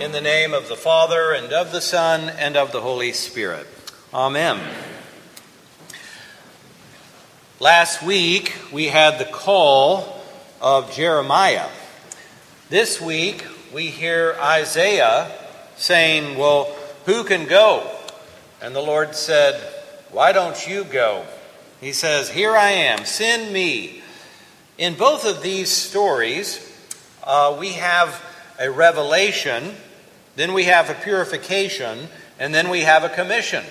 In the name of the Father, and of the Son, and of the Holy Spirit. Amen. Last week, we had the call of Jeremiah. This week, we hear Isaiah saying, Well, who can go? And the Lord said, Why don't you go? He says, Here I am, send me. In both of these stories, uh, we have a revelation, then we have a purification, and then we have a commission.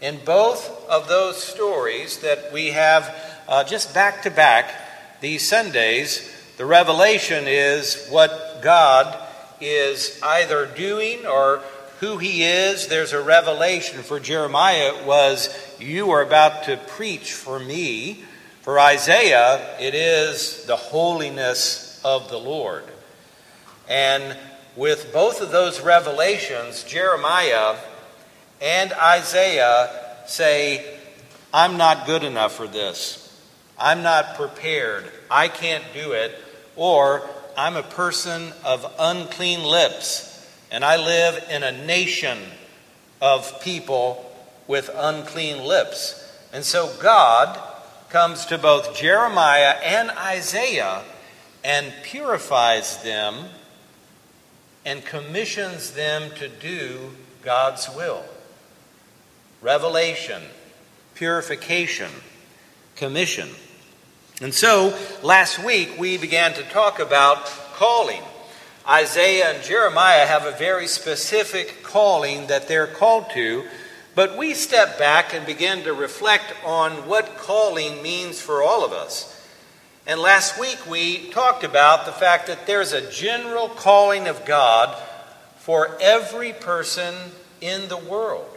In both of those stories that we have uh, just back to back these Sundays, the revelation is what God is either doing or who he is. There's a revelation for Jeremiah was you are about to preach for me. For Isaiah, it is the holiness of the Lord. And with both of those revelations, Jeremiah and Isaiah say, I'm not good enough for this. I'm not prepared. I can't do it. Or, I'm a person of unclean lips, and I live in a nation of people with unclean lips. And so God comes to both Jeremiah and Isaiah and purifies them and commissions them to do God's will. Revelation, purification, commission. And so, last week we began to talk about calling. Isaiah and Jeremiah have a very specific calling that they're called to, but we step back and begin to reflect on what calling means for all of us. And last week we talked about the fact that there's a general calling of God for every person in the world.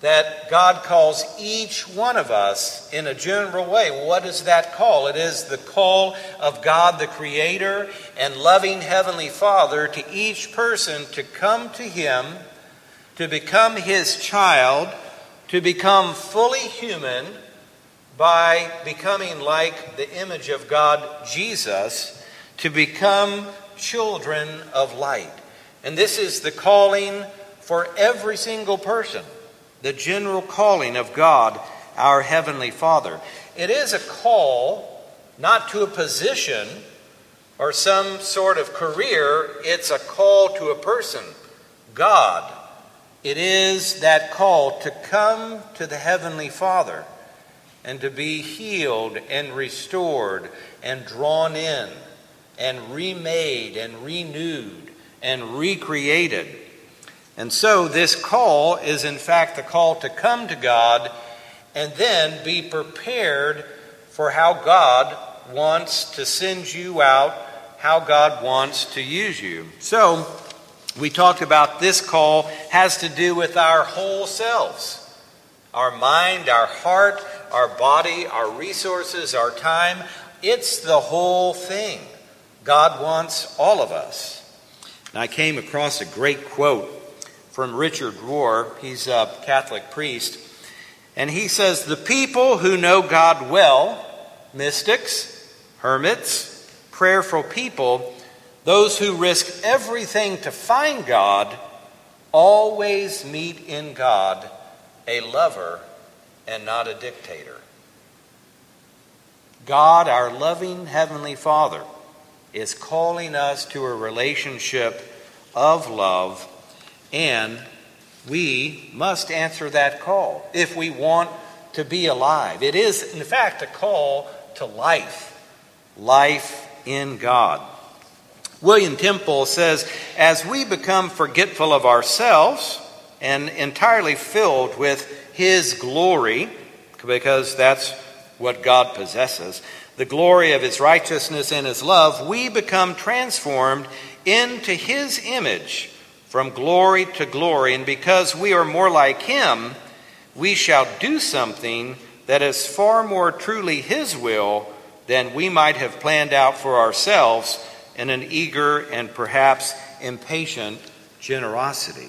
That God calls each one of us in a general way. What is that call? It is the call of God, the Creator and loving Heavenly Father, to each person to come to Him, to become His child, to become fully human by becoming like the image of God, Jesus, to become children of light. And this is the calling for every single person, the general calling of God, our Heavenly Father. It is a call not to a position or some sort of career, it's a call to a person, God. It is that call to come to the Heavenly Father and to be healed and restored and drawn in and remade and renewed and recreated. And so, this call is in fact the call to come to God and then be prepared for how God wants to send you out, how God wants to use you. So, we talked about this call has to do with our whole selves our mind, our heart, our body, our resources, our time. It's the whole thing. God wants all of us. And I came across a great quote from Richard Rohr. He's a Catholic priest. And he says, The people who know God well, mystics, hermits, prayerful people, those who risk everything to find God, always meet in God a lover and not a dictator. God, our loving Heavenly Father, is calling us to a relationship of love, and we must answer that call if we want to be alive. It is, in fact, a call to life, life in God. William Temple says, as we become forgetful of ourselves and entirely filled with His glory, because that's what God possesses, the glory of His righteousness and His love, we become transformed into His image from glory to glory. And because we are more like Him, we shall do something that is far more truly His will than we might have planned out for ourselves in an eager and perhaps impatient generosity.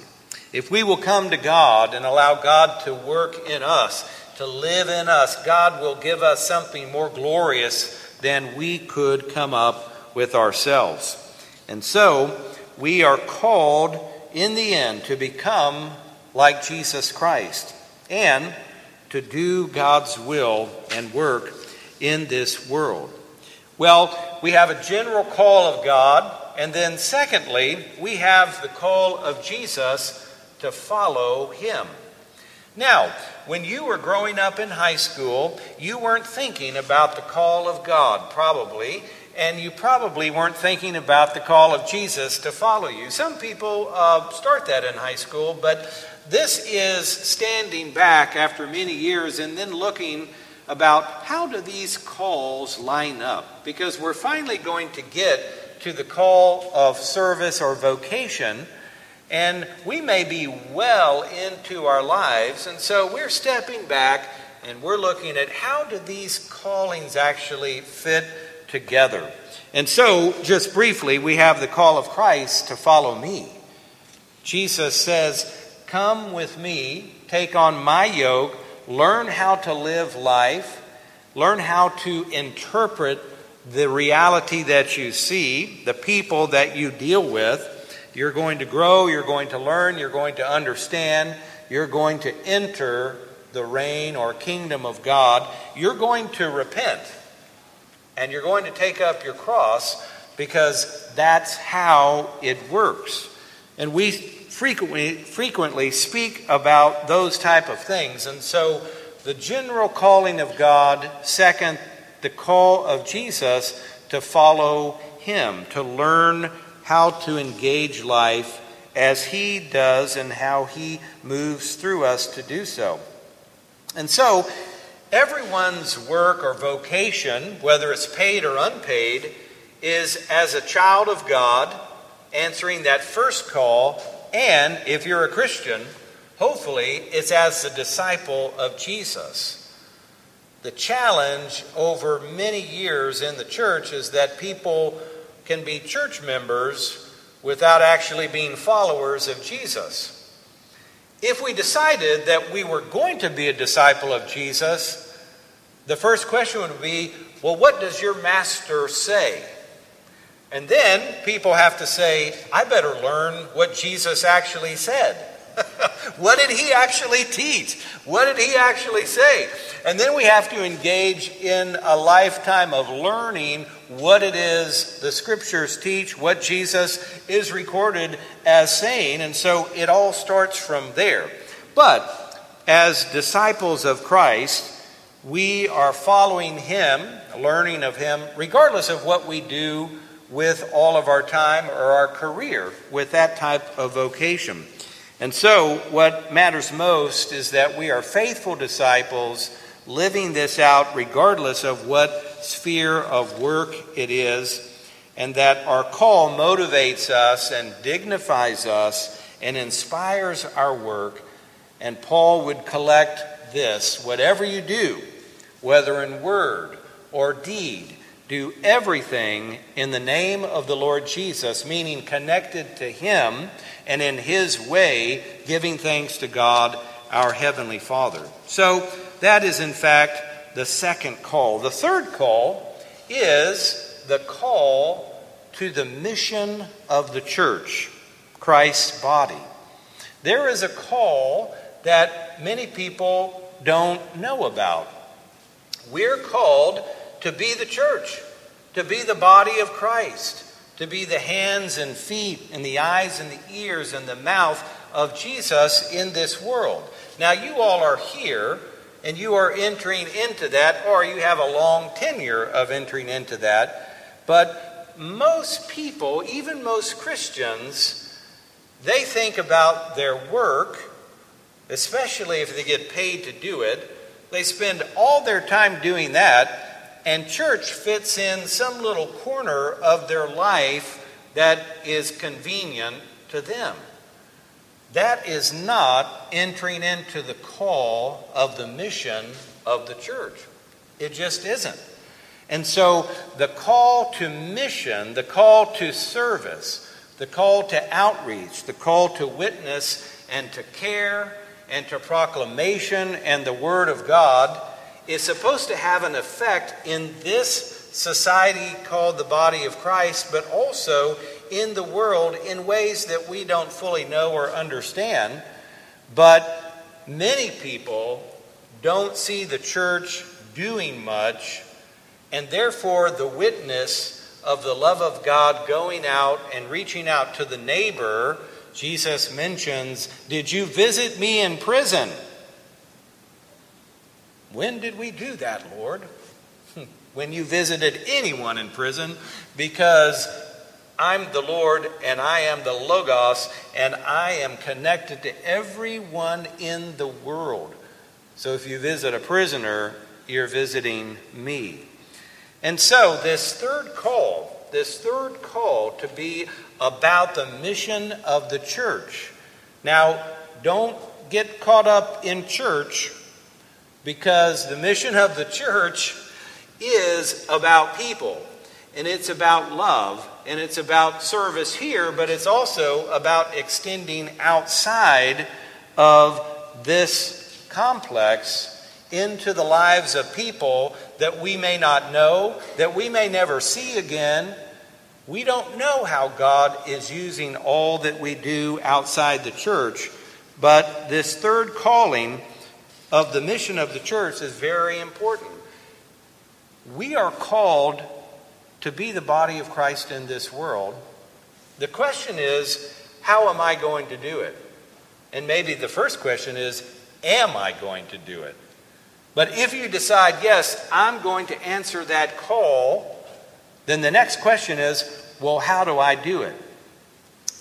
If we will come to God and allow God to work in us, to live in us, God will give us something more glorious than we could come up with ourselves. And so, we are called in the end to become like Jesus Christ and to do God's will and work in this world. Well, we have a general call of God, and then secondly, we have the call of Jesus to follow him. Now, when you were growing up in high school, you weren't thinking about the call of God, probably, and you probably weren't thinking about the call of Jesus to follow you. Some people uh, start that in high school, but this is standing back after many years and then looking about how do these calls line up? Because we're finally going to get to the call of service or vocation and we may be well into our lives, and so we're stepping back and we're looking at how do these callings actually fit together. And so, just briefly, we have the call of Christ to follow me. Jesus says, Come with me, take on my yoke, learn how to live life, learn how to interpret the reality that you see, the people that you deal with, you're going to grow, you're going to learn, you're going to understand, you're going to enter the reign or kingdom of God. You're going to repent and you're going to take up your cross because that's how it works. And we frequently frequently speak about those type of things. And so the general calling of God, second, the call of Jesus to follow him, to learn how to engage life as He does and how He moves through us to do so. And so, everyone's work or vocation, whether it's paid or unpaid, is as a child of God answering that first call, and if you're a Christian, hopefully it's as a disciple of Jesus. The challenge over many years in the church is that people can be church members without actually being followers of Jesus. If we decided that we were going to be a disciple of Jesus, the first question would be well, what does your master say? And then people have to say, I better learn what Jesus actually said. what did he actually teach? What did he actually say? And then we have to engage in a lifetime of learning what it is the scriptures teach, what Jesus is recorded as saying. And so it all starts from there. But as disciples of Christ, we are following him, learning of him, regardless of what we do with all of our time or our career with that type of vocation. And so, what matters most is that we are faithful disciples living this out regardless of what sphere of work it is, and that our call motivates us and dignifies us and inspires our work. And Paul would collect this whatever you do, whether in word or deed, do everything in the name of the Lord Jesus, meaning connected to Him and in His way, giving thanks to God, our Heavenly Father. So, that is in fact the second call. The third call is the call to the mission of the church, Christ's body. There is a call that many people don't know about. We're called to be the church, to be the body of Christ, to be the hands and feet and the eyes and the ears and the mouth of Jesus in this world. Now, you all are here and you are entering into that, or you have a long tenure of entering into that. But most people, even most Christians, they think about their work, especially if they get paid to do it. They spend all their time doing that and church fits in some little corner of their life that is convenient to them. That is not entering into the call of the mission of the church. It just isn't. And so the call to mission, the call to service, the call to outreach, the call to witness and to care and to proclamation and the Word of God is supposed to have an effect in this society called the body of Christ, but also in the world in ways that we don't fully know or understand. But many people don't see the church doing much, and therefore the witness of the love of God going out and reaching out to the neighbor. Jesus mentions, Did you visit me in prison? When did we do that, Lord? Hmm. when you visited anyone in prison, because I'm the Lord and I am the Logos, and I am connected to everyone in the world. So if you visit a prisoner, you're visiting me. And so, this third call, this third call to be about the mission of the church. Now, don't get caught up in church because the mission of the church is about people and it's about love and it's about service here, but it's also about extending outside of this complex into the lives of people that we may not know, that we may never see again. We don't know how God is using all that we do outside the church, but this third calling of the mission of the church is very important. We are called to be the body of Christ in this world. The question is, how am I going to do it? And maybe the first question is, am I going to do it? But if you decide, yes, I'm going to answer that call, then the next question is, well, how do I do it?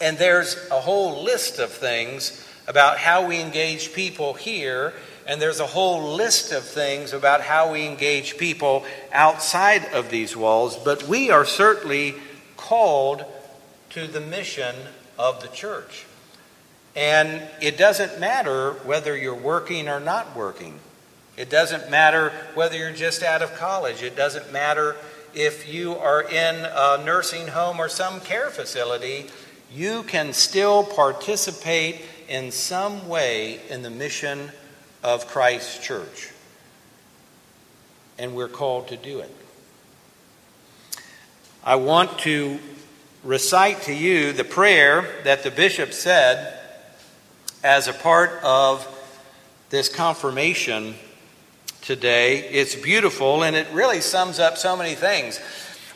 And there's a whole list of things about how we engage people here, and there's a whole list of things about how we engage people outside of these walls, but we are certainly called to the mission of the church. And it doesn't matter whether you're working or not working. It doesn't matter whether you're just out of college. It doesn't matter if you are in a nursing home or some care facility. You can still participate in some way in the mission of Christ's church. And we're called to do it. I want to recite to you the prayer that the bishop said as a part of this confirmation today. It's beautiful and it really sums up so many things.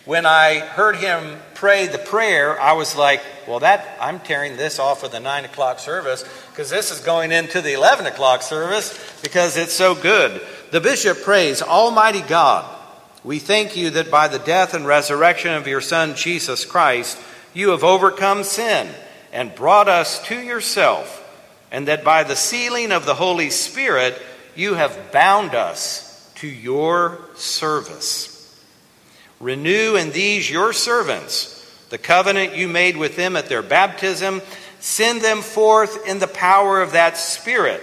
When I heard him pray the prayer, I was like, well, that I'm tearing this off of the 9 o'clock service because this is going into the 11 o'clock service because it's so good. The bishop prays, Almighty God, we thank you that by the death and resurrection of your Son, Jesus Christ, you have overcome sin and brought us to yourself, and that by the sealing of the Holy Spirit, you have bound us to your service. Renew in these your servants the covenant you made with them at their baptism. Send them forth in the power of that Spirit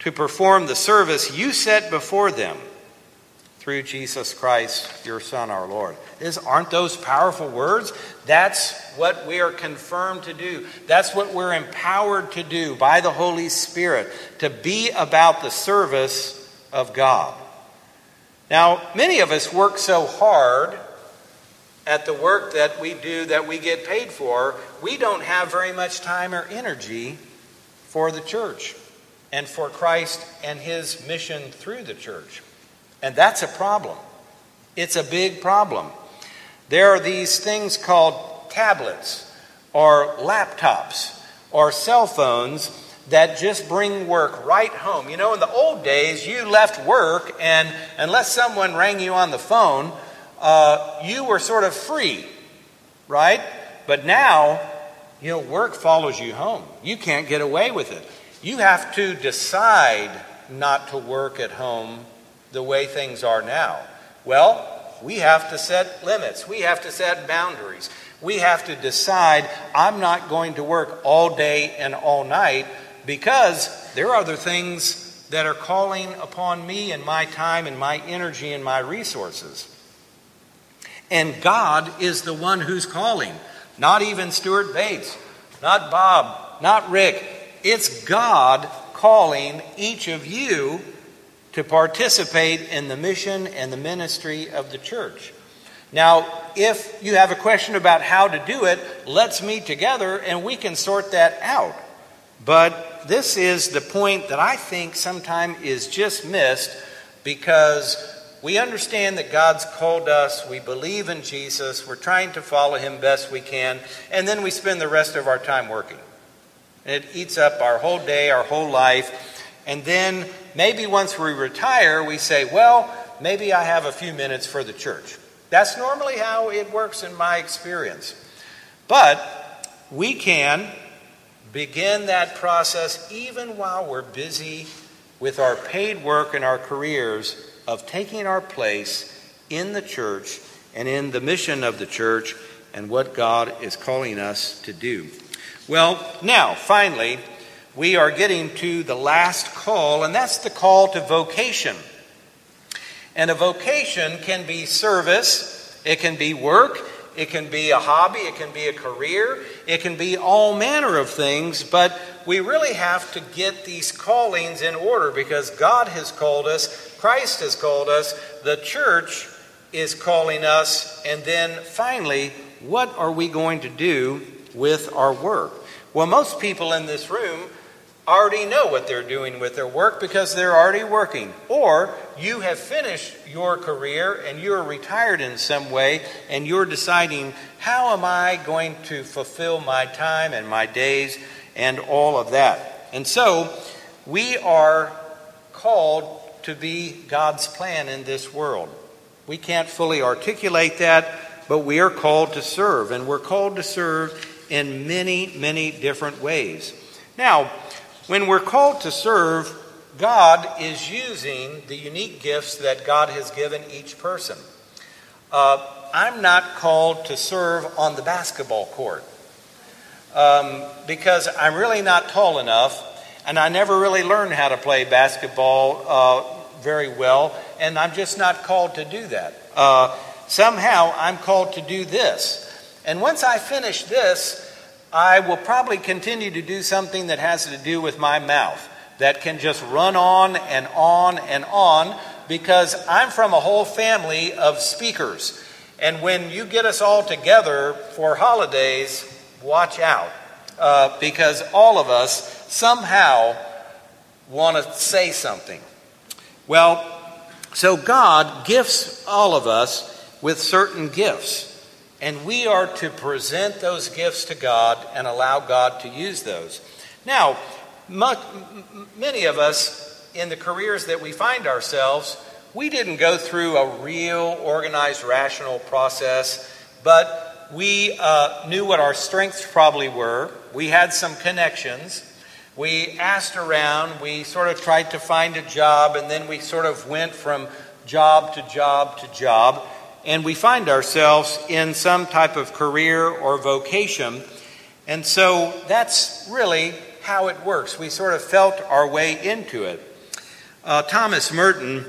to perform the service you set before them through Jesus Christ, your Son, our Lord. Is, aren't those powerful words? That's what we are confirmed to do. That's what we're empowered to do by the Holy Spirit, to be about the service of God. Now, many of us work so hard at the work that we do that we get paid for, we don't have very much time or energy for the church and for Christ and his mission through the church. And that's a problem. It's a big problem. There are these things called tablets or laptops or cell phones that just bring work right home. You know, in the old days, you left work, and unless someone rang you on the phone, uh, you were sort of free, right? But now, you know, work follows you home. You can't get away with it. You have to decide not to work at home the way things are now? Well, we have to set limits. We have to set boundaries. We have to decide I'm not going to work all day and all night because there are other things that are calling upon me and my time and my energy and my resources. And God is the one who's calling, not even Stuart Bates, not Bob, not Rick. It's God calling each of you to participate in the mission and the ministry of the church. Now, if you have a question about how to do it, let's meet together and we can sort that out. But this is the point that I think sometimes is just missed because we understand that God's called us, we believe in Jesus, we're trying to follow him best we can, and then we spend the rest of our time working. And It eats up our whole day, our whole life. And then maybe once we retire, we say, well, maybe I have a few minutes for the church. That's normally how it works in my experience. But we can begin that process even while we're busy with our paid work and our careers of taking our place in the church and in the mission of the church and what God is calling us to do. Well, now, finally, we are getting to the last call, and that's the call to vocation. And a vocation can be service, it can be work, it can be a hobby, it can be a career, it can be all manner of things, but we really have to get these callings in order because God has called us, Christ has called us, the church is calling us, and then finally, what are we going to do with our work? Well, most people in this room already know what they're doing with their work because they're already working. Or you have finished your career and you're retired in some way and you're deciding, how am I going to fulfill my time and my days and all of that? And so we are called to be God's plan in this world. We can't fully articulate that, but we are called to serve, and we're called to serve in many, many different ways. Now, when we're called to serve, God is using the unique gifts that God has given each person. Uh, I'm not called to serve on the basketball court um, because I'm really not tall enough, and I never really learned how to play basketball uh, very well, and I'm just not called to do that. Uh, somehow, I'm called to do this. And once I finish this, I will probably continue to do something that has to do with my mouth, that can just run on and on and on, because I'm from a whole family of speakers. And when you get us all together for holidays, watch out, uh, because all of us somehow want to say something. Well, so God gifts all of us with certain gifts. And we are to present those gifts to God and allow God to use those. Now, much, many of us in the careers that we find ourselves, we didn't go through a real organized, rational process, but we uh, knew what our strengths probably were. We had some connections. We asked around. We sort of tried to find a job, and then we sort of went from job to job to job and we find ourselves in some type of career or vocation. And so that's really how it works. We sort of felt our way into it. Uh, Thomas Merton,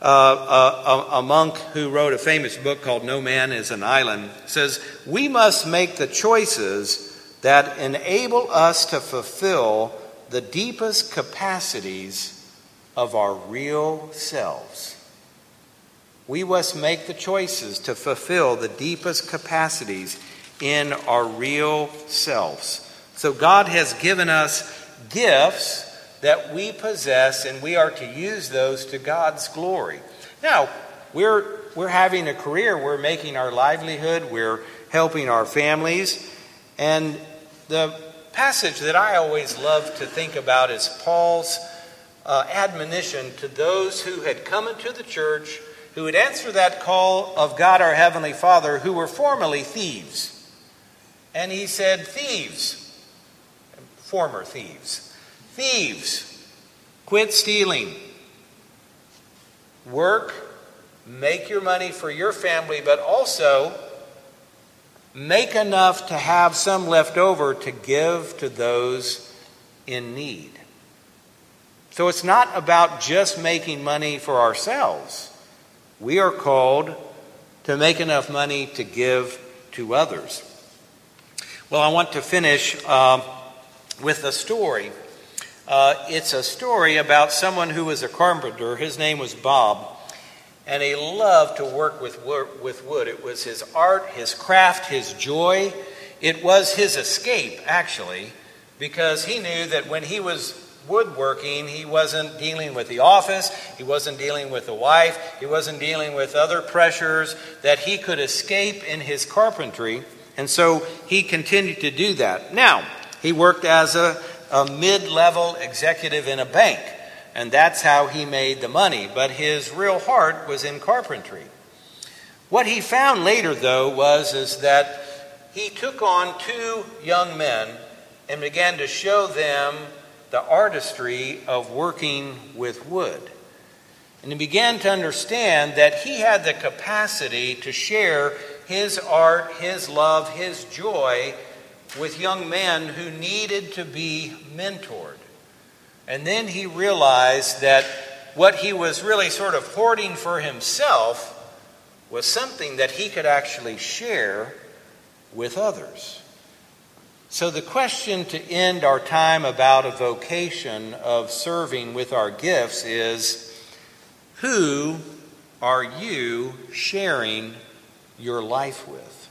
uh, uh, a, a monk who wrote a famous book called No Man is an Island, says, We must make the choices that enable us to fulfill the deepest capacities of our real selves we must make the choices to fulfill the deepest capacities in our real selves. So, God has given us gifts that we possess, and we are to use those to God's glory. Now, we're, we're having a career, we're making our livelihood, we're helping our families. And the passage that I always love to think about is Paul's uh, admonition to those who had come into the church who would answer that call of God our Heavenly Father, who were formerly thieves. And he said, Thieves, former thieves, thieves, quit stealing, work, make your money for your family, but also make enough to have some left over to give to those in need. So it's not about just making money for ourselves. We are called to make enough money to give to others. Well, I want to finish uh, with a story. Uh, it's a story about someone who was a carpenter. His name was Bob. and he loved to work with, with wood. It was his art, his craft, his joy. It was his escape, actually, because he knew that when he was woodworking, he wasn't dealing with the office, he wasn't dealing with the wife, he wasn't dealing with other pressures, that he could escape in his carpentry. And so he continued to do that. Now, he worked as a, a mid level executive in a bank. And that's how he made the money. But his real heart was in carpentry. What he found later, though, was is that he took on two young men and began to show them the artistry of working with wood. And he began to understand that he had the capacity to share his art, his love, his joy with young men who needed to be mentored. And then he realized that what he was really sort of hoarding for himself was something that he could actually share with others. So, the question to end our time about a vocation of serving with our gifts is who are you sharing your life with?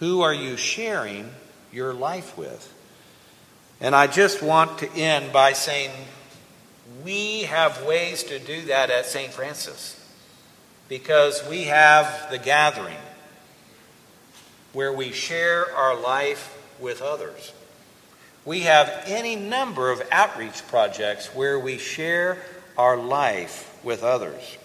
Who are you sharing your life with? And I just want to end by saying we have ways to do that at St. Francis because we have the gathering where we share our life with others. We have any number of outreach projects where we share our life with others.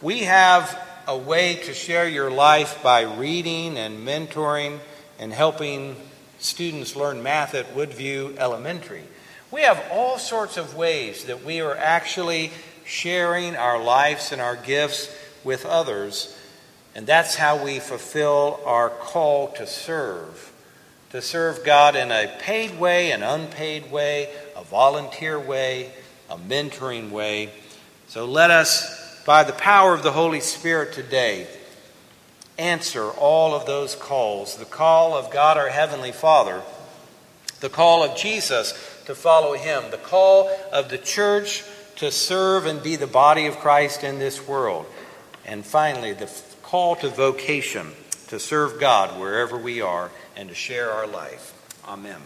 We have a way to share your life by reading and mentoring and helping students learn math at Woodview Elementary. We have all sorts of ways that we are actually sharing our lives and our gifts with others, and that's how we fulfill our call to serve. To serve God in a paid way, an unpaid way, a volunteer way, a mentoring way. So let us, by the power of the Holy Spirit today, answer all of those calls. The call of God our Heavenly Father, the call of Jesus to follow Him, the call of the church to serve and be the body of Christ in this world, and finally, the call to vocation to serve God wherever we are and to share our life. Amen.